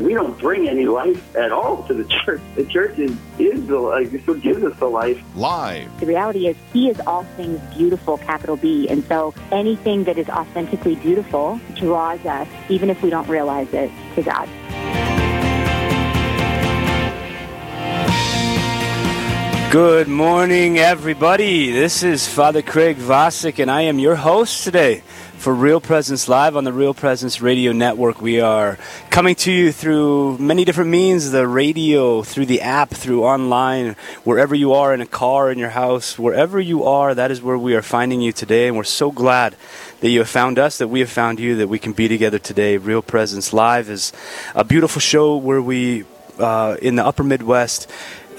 We don't bring any life at all to the church. The church is, is the life. It's what gives us the life. Live. The reality is, He is all things beautiful, capital B. And so anything that is authentically beautiful draws us, even if we don't realize it, to God. Good morning, everybody. This is Father Craig Vasek, and I am your host today for Real Presence Live on the Real Presence Radio Network. We are coming to you through many different means the radio, through the app, through online, wherever you are in a car, in your house, wherever you are, that is where we are finding you today. And we're so glad that you have found us, that we have found you, that we can be together today. Real Presence Live is a beautiful show where we, uh, in the upper Midwest,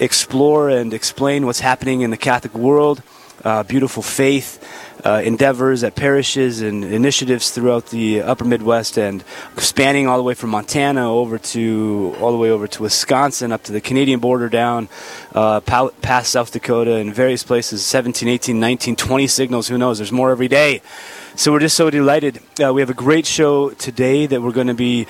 explore and explain what's happening in the Catholic world, uh, beautiful faith uh, endeavors at parishes and initiatives throughout the upper Midwest and spanning all the way from Montana over to all the way over to Wisconsin, up to the Canadian border down, uh, past South Dakota and various places 17, 18, 19, 20 signals, who knows? There's more every day. So we're just so delighted. Uh, we have a great show today that we're going to be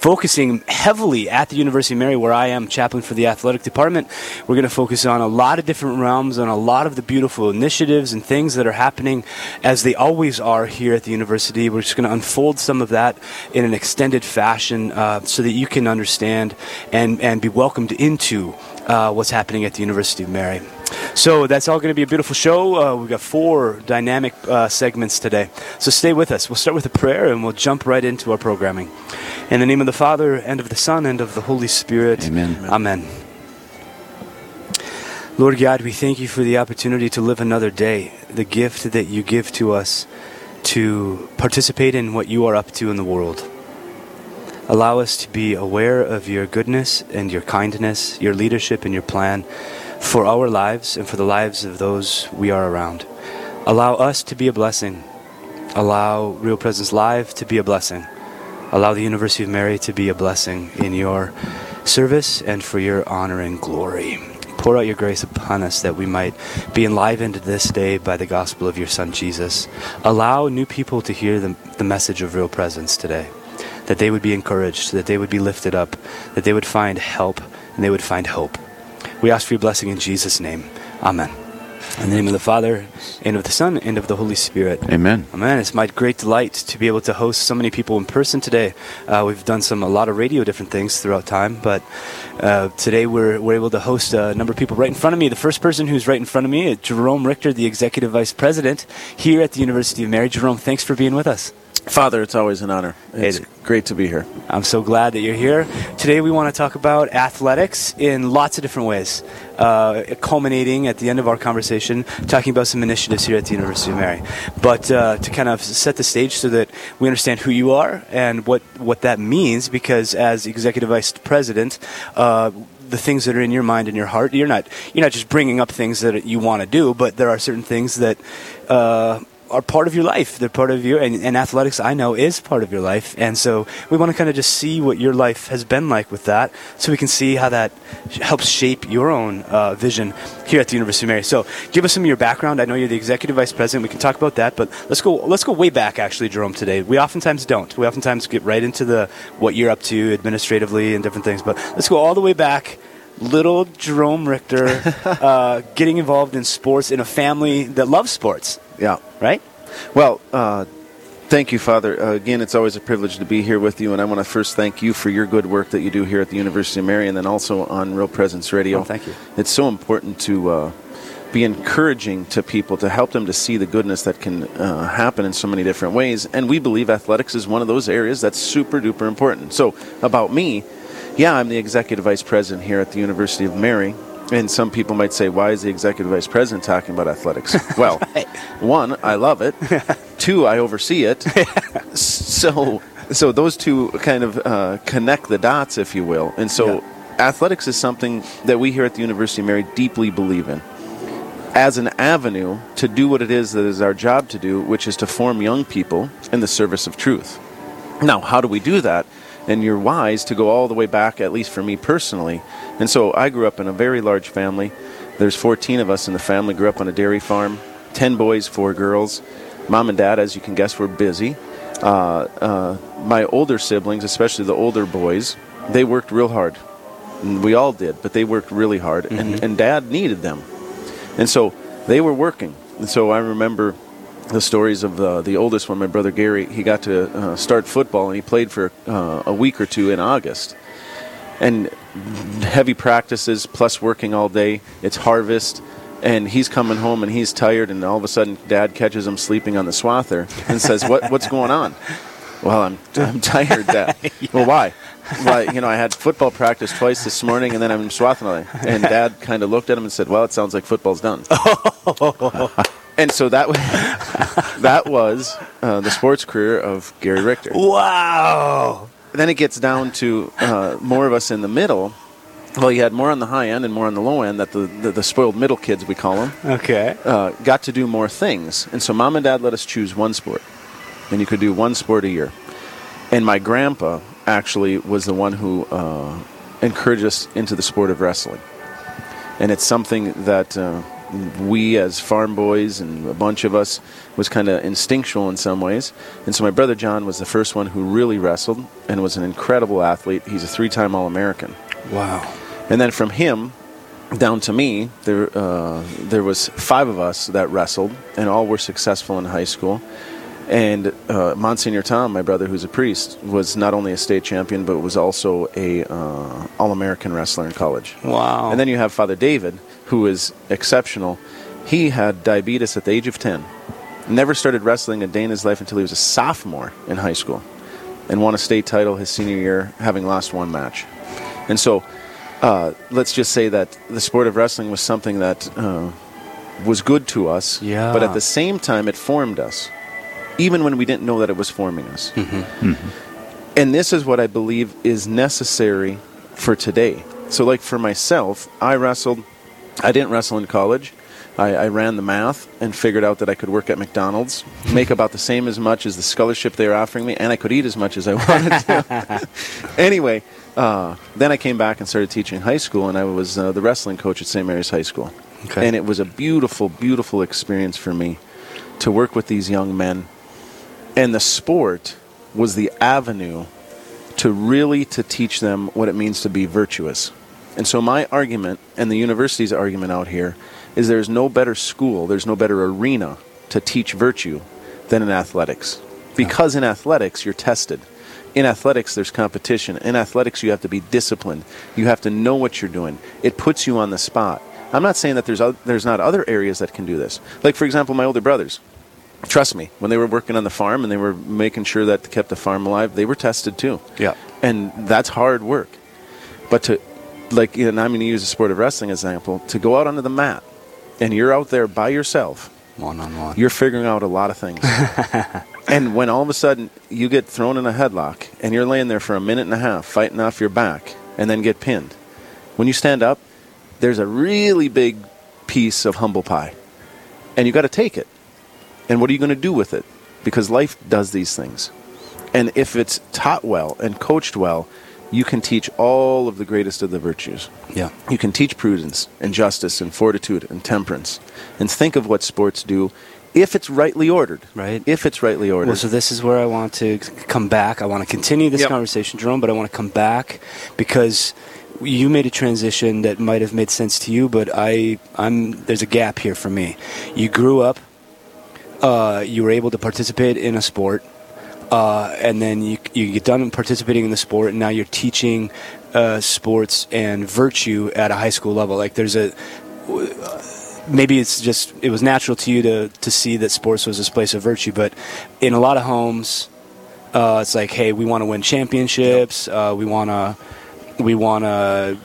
focusing heavily at the University of Mary, where I am chaplain for the athletic department. We're going to focus on a lot of different realms, on a lot of the beautiful initiatives and things that are happening as they always are here at the university. We're just going to unfold some of that in an extended fashion uh, so that you can understand and, and be welcomed into uh, what's happening at the University of Mary. So that's all going to be a beautiful show. Uh, we've got four dynamic uh, segments today. So stay with us. We'll start with a prayer and we'll jump right into our programming. In the name of the Father, and of the Son, and of the Holy Spirit. Amen. Amen. Lord God, we thank you for the opportunity to live another day, the gift that you give to us to participate in what you are up to in the world. Allow us to be aware of your goodness and your kindness, your leadership and your plan for our lives and for the lives of those we are around. Allow us to be a blessing. Allow Real Presence Live to be a blessing. Allow the University of Mary to be a blessing in your service and for your honor and glory. Pour out your grace upon us that we might be enlivened this day by the gospel of your Son Jesus. Allow new people to hear the, the message of Real Presence today. That they would be encouraged, that they would be lifted up, that they would find help, and they would find hope. We ask for your blessing in Jesus' name. Amen. In the name of the Father, and of the Son, and of the Holy Spirit. Amen. Amen. It's my great delight to be able to host so many people in person today. Uh, we've done some a lot of radio different things throughout time, but uh, today we're, we're able to host a number of people right in front of me. The first person who's right in front of me is Jerome Richter, the Executive Vice President here at the University of Mary. Jerome, thanks for being with us. Father, it's always an honor. It's great to be here. I'm so glad that you're here. Today, we want to talk about athletics in lots of different ways, uh, culminating at the end of our conversation, talking about some initiatives here at the University of Mary. But uh, to kind of set the stage so that we understand who you are and what, what that means, because as Executive Vice President, uh, the things that are in your mind and your heart. You're not you're not just bringing up things that you want to do, but there are certain things that uh, are part of your life. They're part of you, and, and, athletics I know is part of your life. And so we want to kind of just see what your life has been like with that, so we can see how that helps shape your own uh, vision here at the University of Mary. So give us some of your background. I know you're the executive vice president. We can talk about that, but let's go. Let's go way back, actually, Jerome. Today we oftentimes don't. We oftentimes get right into the what you're up to administratively and different things. But let's go all the way back little Jerome Richter uh, getting involved in sports in a family that loves sports. Yeah. Right? Well, uh, thank you, Father. Uh, again, it's always a privilege to be here with you, and I want to first thank you for your good work that you do here at the University of Mary and then also on Real Presence Radio. Oh, thank you. It's so important to. Uh, be encouraging to people to help them to see the goodness that can uh, happen in so many different ways. And we believe athletics is one of those areas that's super duper important. So, about me, yeah, I'm the executive vice president here at the University of Mary. And some people might say, why is the executive vice president talking about athletics? Well, right. one, I love it. two, I oversee it. so, so those two kind of uh, connect the dots, if you will. And so, yeah. athletics is something that we here at the University of Mary deeply believe in as an avenue to do what it is that is our job to do, which is to form young people in the service of truth. Now, how do we do that? And you're wise to go all the way back, at least for me personally. And so I grew up in a very large family. There's 14 of us in the family. Grew up on a dairy farm, 10 boys, four girls. Mom and dad, as you can guess, were busy. Uh, uh, my older siblings, especially the older boys, they worked real hard. And we all did, but they worked really hard, and, and dad needed them. And so they were working. And so I remember the stories of uh, the oldest one, my brother Gary. He got to uh, start football, and he played for uh, a week or two in August. And heavy practices plus working all day. It's harvest, and he's coming home and he's tired, and all of a sudden, Dad catches him sleeping on the swather and says, "What what's going on?" Well, I'm I'm tired, Dad. Well, why? Well, you know, I had football practice twice this morning, and then I'm swathing. And Dad kind of looked at him and said, "Well, it sounds like football's done." and so that was that was uh, the sports career of Gary Richter. Wow. Then it gets down to uh, more of us in the middle. Well, you had more on the high end and more on the low end. That the the, the spoiled middle kids we call them Okay. uh, got to do more things. And so mom and dad let us choose one sport. And you could do one sport a year. And my grandpa actually was the one who uh, encouraged us into the sport of wrestling. And it's something that uh, we, as farm boys and a bunch of us, was kind of instinctual in some ways. And so my brother John was the first one who really wrestled and was an incredible athlete. He's a three time All American. Wow. And then from him down to me, there uh, there was five of us that wrestled, and all were successful in high school. And uh, Monsignor Tom, my brother, who's a priest, was not only a state champion, but was also a uh, All American wrestler in college. Wow. And then you have Father David, who is exceptional. He had diabetes at the age of 10. Never started wrestling a day in his life until he was a sophomore in high school and won a state title his senior year, having lost one match. And so, uh, let's just say that the sport of wrestling was something that uh, was good to us, Yeah. but at the same time, it formed us, even when we didn't know that it was forming us. And this is what I believe is necessary for today. So, like for myself, I wrestled. I didn't wrestle in college. I, I ran the math and figured out that I could work at McDonald's, make about the same as much as the scholarship they were offering me, and I could eat as much as I wanted to. anyway, uh, then I came back and started teaching high school, and I was uh, the wrestling coach at St. Mary's High School. Okay. And it was a beautiful, beautiful experience for me to work with these young men. And the sport was the avenue to really to teach them what it means to be virtuous. And so my argument and the university's argument out here is there's no better school, there's no better arena to teach virtue than in athletics. Because in athletics you're tested. In athletics there's competition. In athletics you have to be disciplined. You have to know what you're doing. It puts you on the spot. I'm not saying that there's there's not other areas that can do this. Like for example my older brothers trust me, when they were working on the farm and they were making sure that they kept the farm alive, they were tested too. Yeah. And that's hard work. But to, like, you know, I'm going to use the sport of wrestling as an example, to go out onto the mat and you're out there by yourself, One on one. you're figuring out a lot of things. and when all of a sudden you get thrown in a headlock and you're laying there for a minute and a half fighting off your back and then get pinned, when you stand up, there's a really big piece of humble pie. And you got to take it. And what are you going to do with it? Because life does these things. And if it's taught well and coached well, you can teach all of the greatest of the virtues. Yeah. You can teach prudence and justice and fortitude and temperance. And think of what sports do if it's rightly ordered. Right. If it's rightly ordered. Well, so this is where I want to come back. I want to continue this Yep. conversation, Jerome, but I want to come back because you made a transition that might have made sense to you, but I, I'm there's a gap here for me. You grew up, uh, you were able to participate in a sport, uh, and then you you get done participating in the sport, and now you're teaching uh, sports and virtue at a high school level. Like there's a maybe it's just it was natural to you to to see that sports was this place of virtue but in a lot of homes uh, it's like hey we want to win championships uh, we want to we want to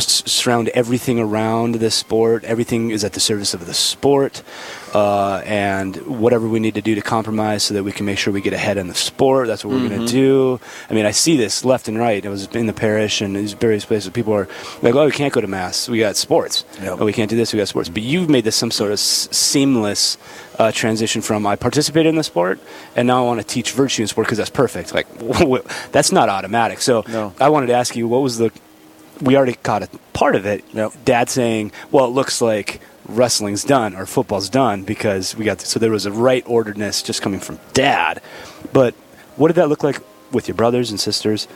surround everything around the sport. Everything is at the service of the sport, uh, and whatever we need to do to compromise so that we can make sure we get ahead in the sport. That's what we're going to do. I mean, I see this left and right. I was in the parish and these various places. People are like, "Oh, we can't go to mass. We got sports. Yep. Oh, we can't do this. We got sports." But you've made this some sort of s- seamless uh, transition from I participated in the sport and now I want to teach virtue in sport because that's perfect. Like that's not automatic. So No. I wanted to ask you, what was the? We already caught a part of it. Yep. Dad saying, "Well, it looks like wrestling's done or football's done because we got." So there was a right orderedness just coming from Dad. But what did that look like with your brothers and sisters?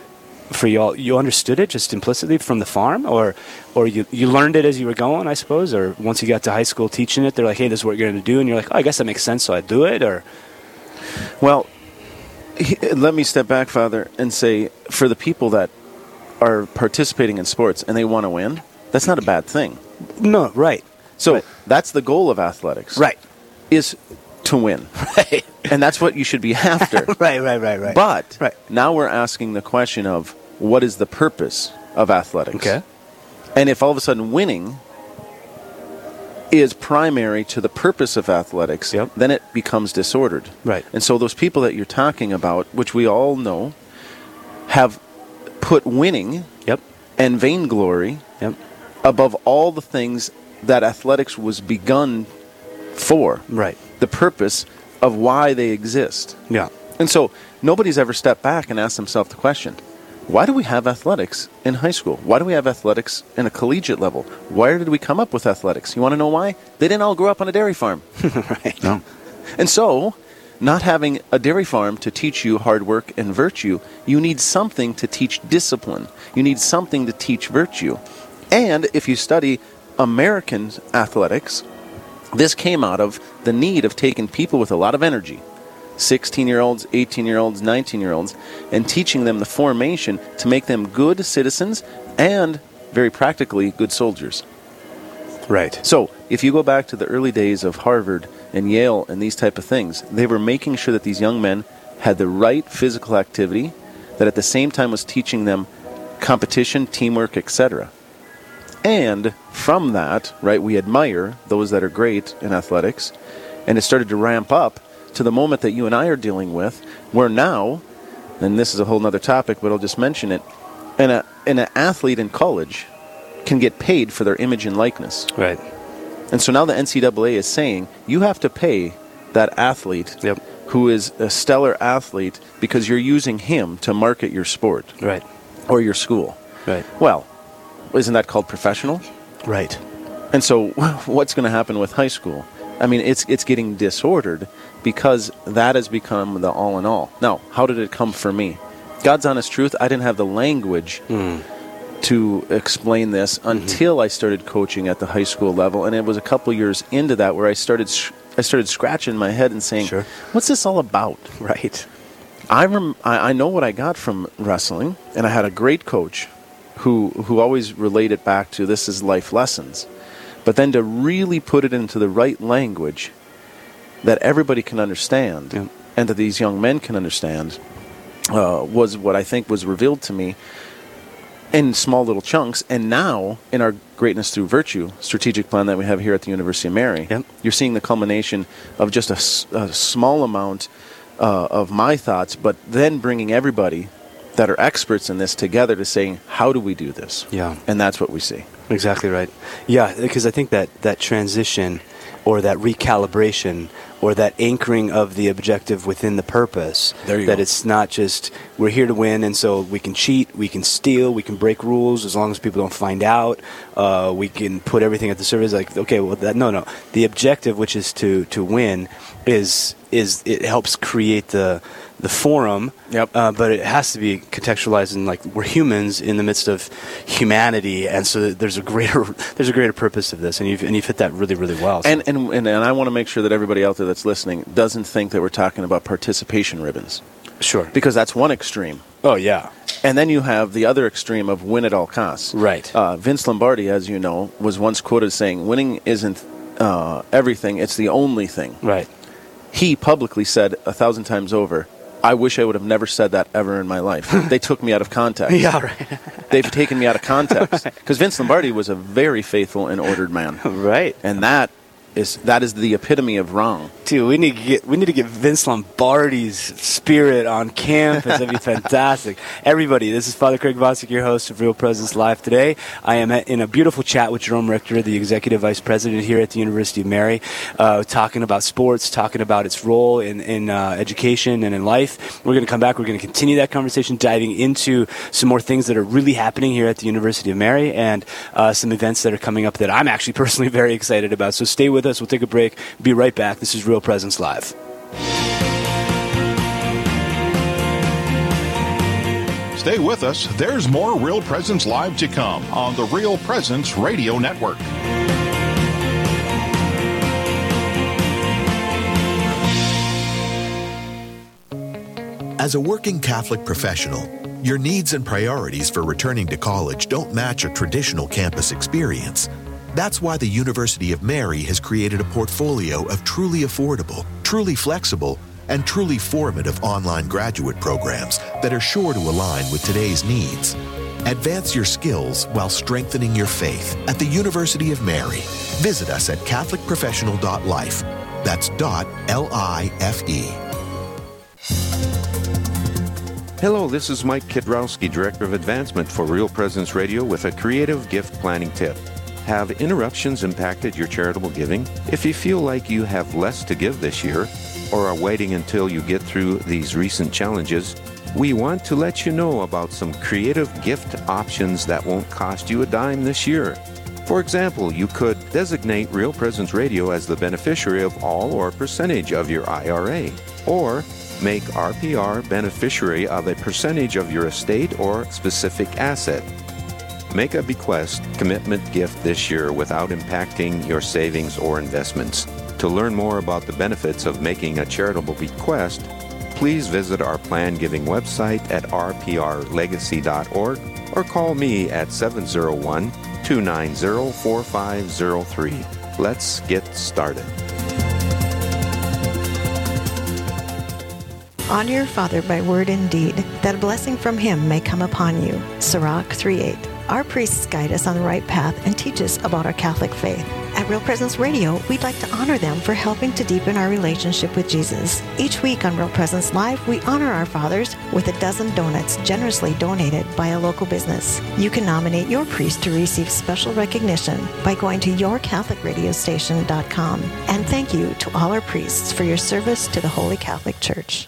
For y'all, you understood it just implicitly from the farm, or, or you, you learned it as you were going, I suppose, or once you got to high school teaching it, they're like, "Hey, this is what you're going to do," and you're like, "Oh, I guess that makes sense, so I do it," or Well, let me step back, Father, and say for the people that are participating in sports and they want to win, that's not a bad thing. no, right, So Right. that's the goal of athletics. right, Is to win. right, And that's what you should be after. right, right, right, right. But Right. now we're asking the question of what is the purpose of athletics? okay, And if all of a sudden winning is primary to the purpose of athletics, Yep. then it becomes disordered. Right. And so those people that you're talking about, which we all know, have put winning yep, and vainglory yep, above all the things that athletics was begun for. right, The purpose of why they exist. yeah, And so nobody's ever stepped back and asked themselves the question why do we have athletics in high school? Why do we have athletics in a collegiate level? Where did we come up with athletics? You want to know why? They didn't all grow up on a dairy farm. right, No. And so, not having a dairy farm to teach you hard work and virtue, you need something to teach discipline. You need something to teach virtue. And if you study American athletics, this came out of the need of taking people with a lot of energy 16 year olds, 18 year olds, 19 year olds, and teaching them the formation to make them good citizens and, very practically, good soldiers. right, So, if you go back to the early days of Harvard and Yale and these type of things, they were making sure that these young men had the right physical activity that at the same time was teaching them competition, teamwork, etc. And from that, right, we admire those that are great in athletics, and it started to ramp up to the moment that you and I are dealing with, where now, and this is a whole other topic, but I'll just mention it, and a, an athlete in college can get paid for their image and likeness. right, And so now the NCAA is saying you have to pay that athlete Yep. who is a stellar athlete because you're using him to market your sport right, or your school. right, Well, isn't that called professional? right, And so what's going to happen with high school? I mean, it's it's getting disordered because that has become the all in all. Now, how did it come for me? God's honest truth, I didn't have the language hmm. To explain this until I started coaching at the high school level, and it was a couple years into that where I started sh- I started scratching my head and saying, Sure. "What's this all about?" right, I, rem- I I know what I got from wrestling, and I had a great coach who who always related back to this is life lessons, but then to really put it into the right language that everybody can understand, Yeah. and that these young men can understand, uh, was what I think was revealed to me in small little chunks. And now, in our Greatness Through Virtue strategic plan that we have here at the University of Mary, Yep. you're seeing the culmination of just a small amount uh, of my thoughts, but then bringing everybody that are experts in this together to saying, how do we do this? Yeah. And that's what we see. Exactly right. Yeah, because I think that that transition or that recalibration or that anchoring of the objective within the purpose. There you that go. it's not just we're here to win, and so we can cheat, we can steal, we can break rules as long as people don't find out. Uh, we can put everything at the service. Like, okay, well, that no, no. The objective, which is to to win, is is it helps create the the forum. Yep. Uh, but it has to be contextualized in like we're humans in the midst of humanity, and so there's a greater there's a greater purpose of this, and you've and you fit that really really well. So- And, and, and, and I want to make sure that everybody out there that's listening doesn't think that we're talking about participation ribbons, sure. because that's one extreme. Oh yeah. And then you have the other extreme of win at all costs. Right. Uh, Vince Lombardi, as you know, was once quoted saying, winning isn't uh, everything, it's the only thing. Right. He publicly said a thousand times over, I wish I would have never said that ever in my life. they took me out of context. Yeah, right. They've taken me out of context because Vince Lombardi was a very faithful and ordered man, right. and that is that is the epitome of wrong. Dude, we need to get we need to get Vince Lombardi's spirit on campus. That'd be fantastic. Everybody, this is Father Craig Vasek, your host of Real Presence Live. Today, I am in a beautiful chat with Jerome Richter, the executive vice president here at the University of Mary, uh, talking about sports, talking about its role in in uh, education and in life. We're going to come back. We're going to continue that conversation, diving into some more things that are really happening here at the University of Mary and uh, some events that are coming up that I'm actually personally very excited about. So stay with us. We'll take a break. Be right back. This is Real Presence Live. Stay with us. There's more Real Presence Live to come on the Real Presence Radio Network. As a working Catholic professional, your needs and priorities for returning to college don't match a traditional campus experience. That's why the University of Mary has created a portfolio of truly affordable, truly flexible, and truly formative online graduate programs that are sure to align with today's needs. Advance your skills while strengthening your faith at the University of Mary. Visit us at CatholicProfessional.life. That's dot L I F E. Hello, this is Mike Kidrowski, Director of Advancement for Real Presence Radio with a creative gift planning tip. Have interruptions impacted your charitable giving? If you feel like you have less to give this year, or are waiting until you get through these recent challenges, we want to let you know about some creative gift options that won't cost you a dime this year. For example, you could designate Real Presence Radio as the beneficiary of all or percentage of your IRA, or make RPR beneficiary of a percentage of your estate or specific asset. Make a bequest commitment gift this year without impacting your savings or investments. To learn more about the benefits of making a charitable bequest, please visit our plan giving website at rprlegacy.org or call me at 701 290 4503. Let's get started. Honor your father by word and deed, that a blessing from him may come upon you. Sirach 3.8. Our priests guide us on the right path and teach us about our Catholic faith. At Real Presence Radio, we'd like to honor them for helping to deepen our relationship with Jesus. Each week on Real Presence Live, we honor our fathers with a dozen donuts generously donated by a local business. You can nominate your priest to receive special recognition by going to yourcatholicradiostation.com. And thank you to all our priests for your service to the Holy Catholic Church.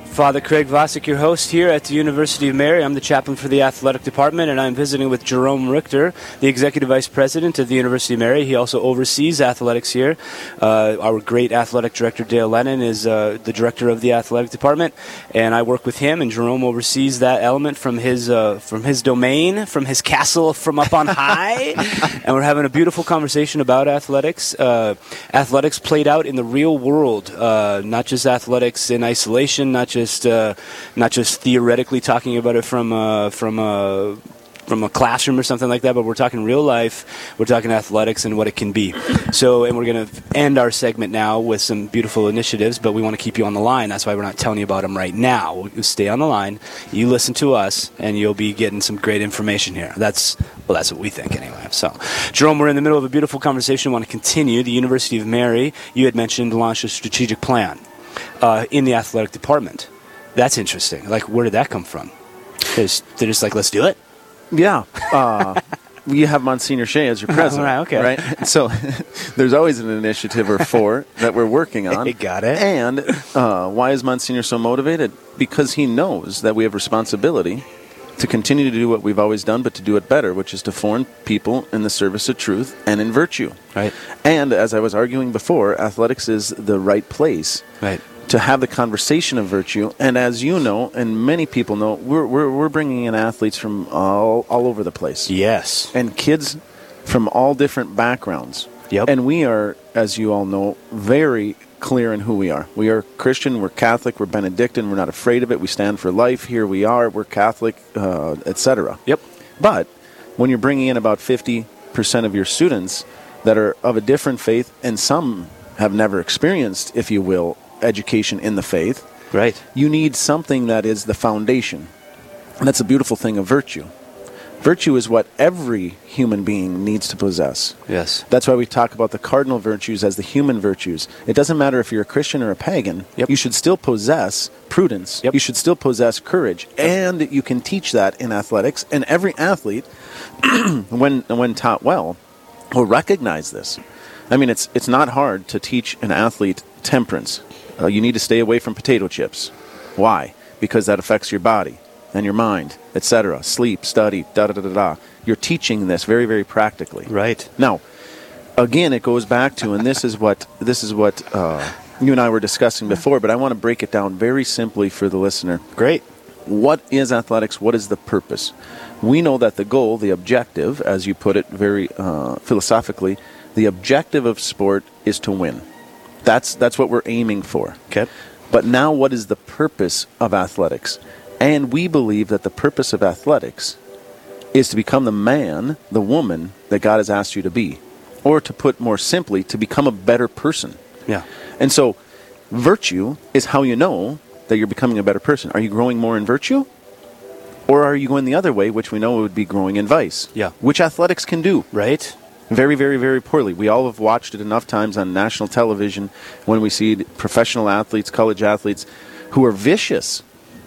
Father Craig Vasek, your host here at the University of Mary. I'm the chaplain for the athletic department, and I'm visiting with Jerome Richter, the executive vice president of the University of Mary. He also oversees athletics here. Uh, our great athletic director, Dale Lennon, is uh, the director of the athletic department, and I work with him. And Jerome oversees that element from his uh, from his domain, from his castle from up on high. and we're having a beautiful conversation about athletics. Uh, athletics played out in the real world, uh, not just athletics in isolation, not just just uh, not just theoretically talking about it from uh, from a from a classroom or something like that, but we're talking real life. We're talking athletics and what it can be. So, and we're going to end our segment now with some beautiful initiatives, but we want to keep you on the line. That's why we're not telling you about them right now. Stay on the line. You listen to us, and you'll be getting some great information here. That's well, that's what we think anyway. So, Jerome, we're in the middle of a beautiful conversation. We want to continue. The University of Mary, you had mentioned, launched a strategic plan uh, in the athletic department. That's interesting. Like, where did that come from? They're just, they're just like, let's do it. Yeah. Uh, you have Monsignor Shea as your president. right, okay. Right? So there's always an initiative or four that we're working on. You got it. And uh, why is Monsignor so motivated? Because he knows that we have responsibility to continue to do what we've always done, but to do it better, which is to form people in the service of truth and in virtue. Right. And as I was arguing before, athletics is the right place Right. To have the conversation of virtue. And as you know, and many people know, we're, we're, we're bringing in athletes from all, all over the place. Yes. And kids from all different backgrounds. Yep. And we are, as you all know, very clear in who we are. We are Christian, we're Catholic, we're Benedictine, we're not afraid of it, we stand for life, here we are, we're Catholic, uh, etc. Yep. But when you're bringing in about 50% of your students that are of a different faith, and some have never experienced, if you will, education in the faith, Right. you need something that is the foundation. And that's a beautiful thing of virtue. Virtue is what every human being needs to possess. Yes. That's why we talk about the cardinal virtues as the human virtues. It doesn't matter if you're a Christian or a pagan. Yep. You should still possess prudence. Yep. You should still possess courage. And you can teach that in athletics. And every athlete, when, when taught well, will recognize this. I mean, it's, it's not hard to teach an athlete temperance. Uh, you need to stay away from potato chips. Why? Because that affects your body and your mind, etc. Sleep, study, da da da da da. You're teaching this very, very practically. Right. Now, again, it goes back to, and this is what this is what uh, you and I were discussing before, but I want to break it down very simply for the listener. Great. What is athletics? What is the purpose? We know that the goal, the objective, as you put it very uh, philosophically, the objective of sport is to win. That's that's what we're aiming for. Okay. But now, what is the purpose of athletics? And we believe that the purpose of athletics is to become the man, the woman that God has asked you to be. Or to put more simply, to become a better person. Yeah. And so, virtue is how you know that you're becoming a better person. Are you growing more in virtue? Or are you going the other way, which we know would be growing in vice? Yeah. Which athletics can do. Right. Very, very, very poorly. We all have watched it enough times on national television when we see professional athletes, college athletes, who are vicious.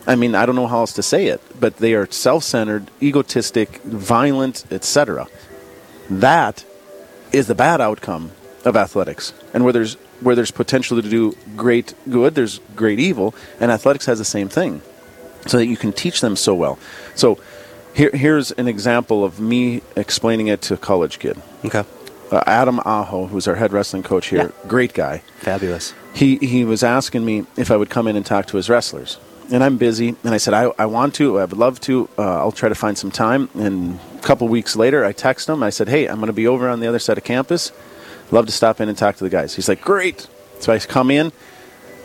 I mean, I don't know how else to say it, but they are self-centered, egotistic, violent, etc. That is the bad outcome of athletics. And where there's where there's potential to do great good, there's great evil, and athletics has the same thing. So that you can teach them so well. So here, here's an example of me explaining it to a college kid. Okay. Uh, Adam Aho, who's our head wrestling coach here, great guy. Fabulous. He he was asking me if I would come in and talk to his wrestlers, and I'm busy. And I said I, I want to. I would love to. Uh, I'll try to find some time. And a couple weeks later, I text him. I said, Hey, I'm going to be over on the other side of campus. Love to stop in and talk to the guys. He's like, Great. So I come in.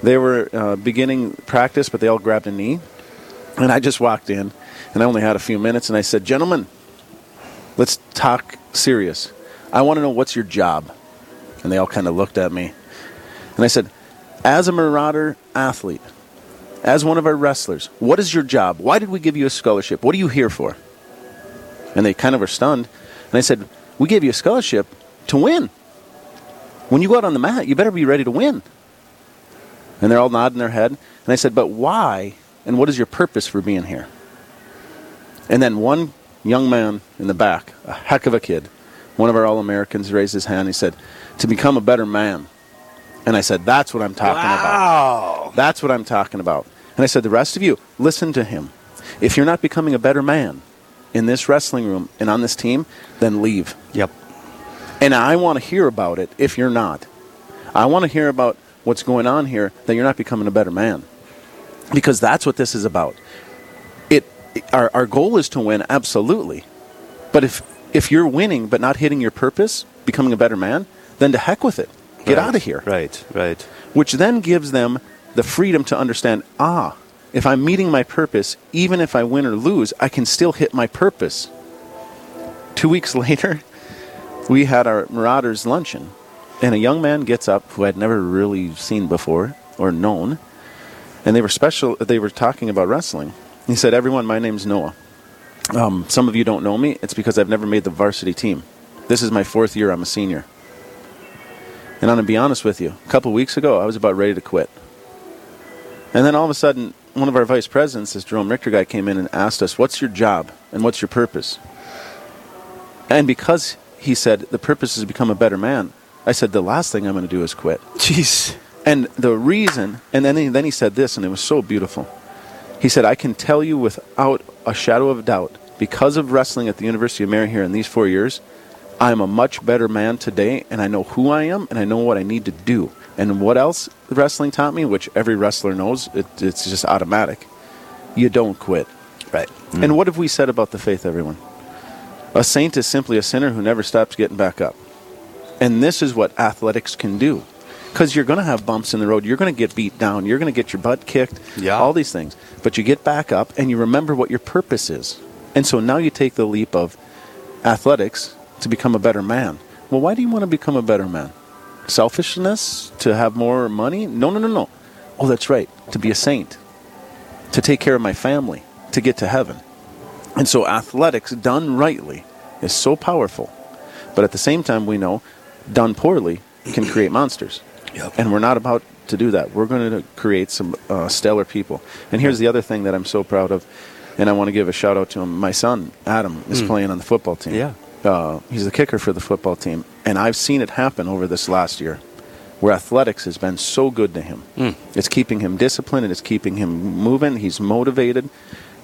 They were uh, beginning practice, but they all grabbed a knee, and I just walked in, and I only had a few minutes, and I said, Gentlemen, let's talk serious. I want to know what's your job. And they all kind of looked at me. And I said, As a Marauder athlete, as one of our wrestlers, what is your job? Why did we give you a scholarship? What are you here for? And they kind of were stunned. And I said, We gave you a scholarship to win. When you go out on the mat, you better be ready to win. And they're all nodding their head. And I said, But why? And what is your purpose for being here? And then one young man in the back, a heck of a kid, one of our All Americans raised his hand. He said, To become a better man. And I said, That's what I'm talking about. That's what I'm talking about. And I said, The rest of you, listen to him. If you're not becoming a better man in this wrestling room and on this team, then leave. Yep. And I want to hear about it if you're not. I want to hear about what's going on here that you're not becoming a better man. Because that's what this is about. It our, our goal is to win, absolutely. But if if you're winning but not hitting your purpose, becoming a better man, then to heck with it. Get Right. out of here. Right. Right. Which then gives them the freedom to understand, ah, if I'm meeting my purpose, even if I win or lose, I can still hit my purpose. Two weeks later, we had our Marauders luncheon, and a young man gets up who I'd never really seen before or known, and they were special. They were talking about wrestling. He said, "Everyone, my name's Noah. Um, some of you don't know me. It's because I've never made the varsity team. This is my fourth year. I'm a senior. And I'm gonna be honest with you. A couple weeks ago, I was about ready to quit. And then all of a sudden, one of our vice presidents, this Jerome Richter guy, came in and asked us, "What's your job and what's your purpose?" And because he said the purpose is to become a better man, I said the last thing I'm going to do is quit. Jeez. And the reason, and then he, then he said this, and it was so beautiful. He said, "I can tell you without a shadow of doubt, because of wrestling at the University of Mary here in these four years, I'm a much better man today, and I know who I am, and I know what I need to do. And what else wrestling taught me, which every wrestler knows, it, it's just automatic. You don't quit. Right. And what have we said about the faith, everyone? A saint is simply a sinner who never stops getting back up. And this is what athletics can do. Because you're going to have bumps in the road. You're going to get beat down. You're going to get your butt kicked. Yeah. All these things. But you get back up and you remember what your purpose is. And so now you take the leap of athletics to become a better man. Well, why do you want to become a better man? Selfishness? To have more money? No, no, no, no. Oh, that's right. To be a saint. To take care of my family. To get to heaven. And so athletics done rightly is so powerful. But at the same time, we know done poorly can create monsters. And we're not about to do that. We're going to create some uh, stellar people. And here's the other thing that I'm so proud of, and I want to give a shout out to him. My son, Adam, is Mm. playing on the football team. Yeah. Uh, he's the kicker for the football team. And I've seen it happen over this last year where athletics has been so good to him. Mm. It's keeping him disciplined, and it's keeping him moving. He's motivated,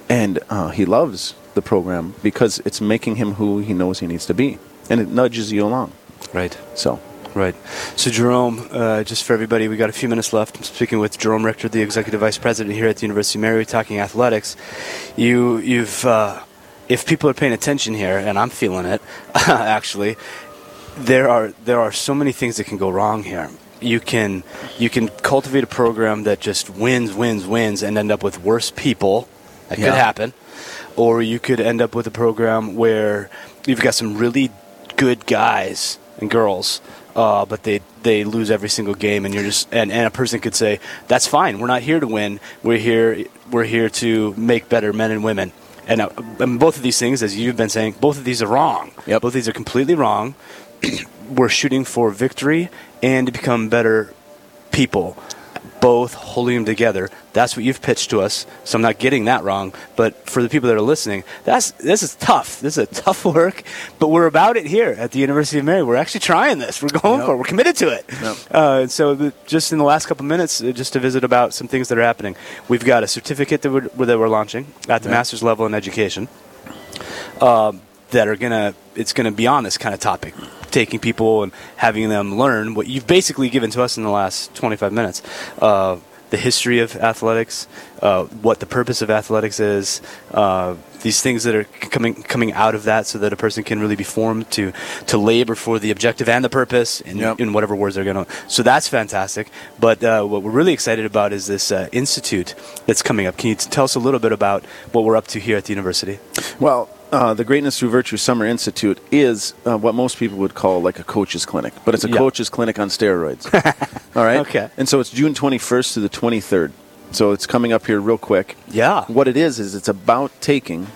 and uh, he loves the program because it's making him who he knows he needs to be. And it nudges you along. Right. So. Right. So, Jerome, uh, just for everybody, we got a few minutes left. I'm speaking with Jerome Richter, the executive vice president here at the University of Mary, talking athletics. You, you've, uh, if people are paying attention here, and I'm feeling it, actually, there are there are so many things that can go wrong here. You can you can cultivate a program that just wins, wins, wins, and end up with worse people. That Yeah. could happen. Or you could end up with a program where you've got some really good guys and girls, uh, but they they lose every single game, and you're just and, and a person could say, "That's fine. We're not here to win. We're here we're here to make better men and women." And, uh, and both of these things, as you've been saying, both of these are wrong. Yep. Both of these are completely wrong. we're shooting for victory and to become better people, both holding them together. That's what you've pitched to us. So I'm not getting that wrong. But for the people that are listening, that's this is tough. This is a tough work, but we're about it here at the University of Mary. We're actually trying this. We're going for it. We're committed to it. Uh, and so the, just in the last couple minutes, uh, just to visit about some things that are happening. We've got a certificate that we're, that we're launching at the Yeah. master's level in education um, that are gonna it's gonna be on this kind of topic taking people and having them learn what you've basically given to us in the last 25 minutes uh, the history of athletics uh, what the purpose of athletics is uh, these things that are coming coming out of that so that a person can really be formed to to labor for the objective and the purpose in, in whatever words they're going to so that's fantastic. But uh, what we're really excited about is this uh, institute that's coming up. Can you t- tell us a little bit about what we're up to here at the university? Well, uh, the Greatness Through Virtue Summer Institute is uh, what most people would call like a coach's clinic, but it's a Yeah. coach's clinic on steroids. All right? Okay. And so it's June 21st to the 23rd. So it's coming up here real quick. Yeah. What it is, is it's about taking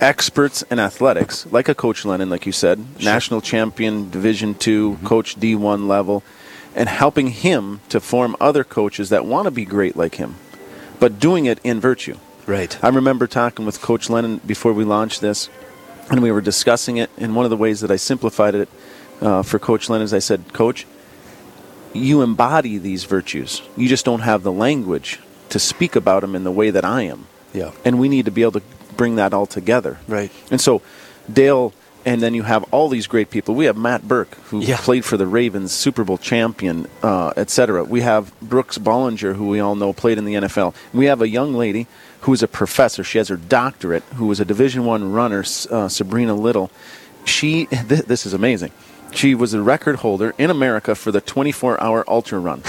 experts in athletics, like a Coach Lennon, like you said, national champion, Division two, Mm-hmm. Coach D1 level, and helping him to form other coaches that want to be great like him, but doing it in virtue. Right. I remember talking with Coach Lennon before we launched this, and we were discussing it. And one of the ways that I simplified it uh, for Coach Lennon is I said, Coach, you embody these virtues. You just don't have the language to speak about them in the way that I am. Yeah. And we need to be able to bring that all together. Right. And so, Dale, and then you have all these great people. We have Matt Birk, who Yeah. played for the Ravens, Super Bowl champion, uh, etc. We have Brooks Bollinger, who we all know played in the NFL. We have a young lady who is a professor. She has her doctorate, who was a Division One runner, uh, Sabrina Little. She, th- this is amazing. She was a record holder in America for the 24-hour ultra run.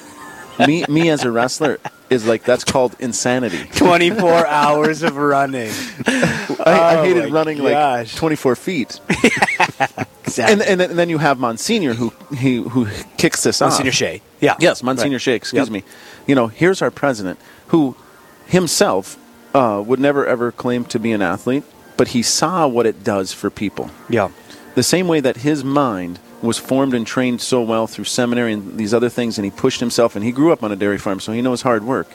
me, me as a wrestler is like that's called insanity. 24 hours of running. I, I Oh hated running gosh. like 24 feet. Exactly. And, and, then, and then you have Monsignor who he, who kicks this off. Monsignor Shea. Yeah. Yes, Monsignor Right. Shea. Excuse Yep. me. You know, here's our president who himself uh, would never ever claim to be an athlete, but he saw what it does for people. Yeah. The same way that his mind was formed and trained so well through seminary and these other things, and he pushed himself, and he grew up on a dairy farm, so he knows hard work.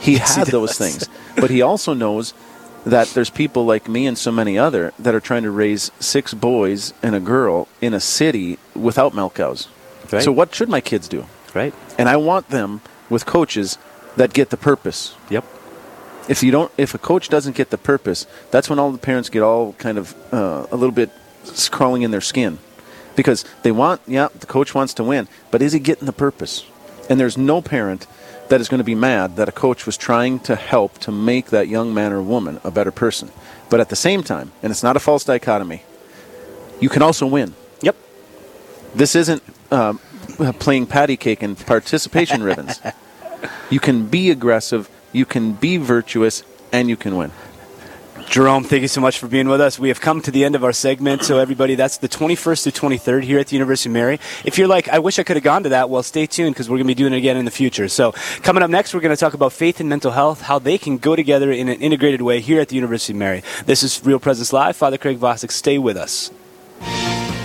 He Yes, he had those things, but he also knows that there's people like me and so many other that are trying to raise six boys and a girl in a city without milk cows. Right. So what should my kids do? Right. And I want them with coaches that get the purpose. Yep. If you don't, if a coach doesn't get the purpose, that's when all the parents get all kind of uh, a little bit crawling in their skin, because they want, yeah, the coach wants to win, but is he getting the purpose? And there's no parent that is going to be mad that a coach was trying to help to make that young man or woman a better person. But at the same time, and it's not a false dichotomy, you can also win. Yep. This isn't uh, playing patty cake and participation ribbons. You can be aggressive, you can be virtuous, and you can win. Jerome, thank you so much for being with us. We have come to the end of our segment. So, everybody, that's the 21st to 23rd here at the University of Mary. If you're like, I wish I could have gone to that, well, stay tuned because we're going to be doing it again in the future. So, coming up next, we're going to talk about faith and mental health, how they can go together in an integrated way here at the University of Mary. This is Real Presence Live. Father Craig Vasek, stay with us.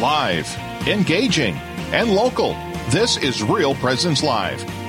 Live, engaging, and local. This is Real Presence Live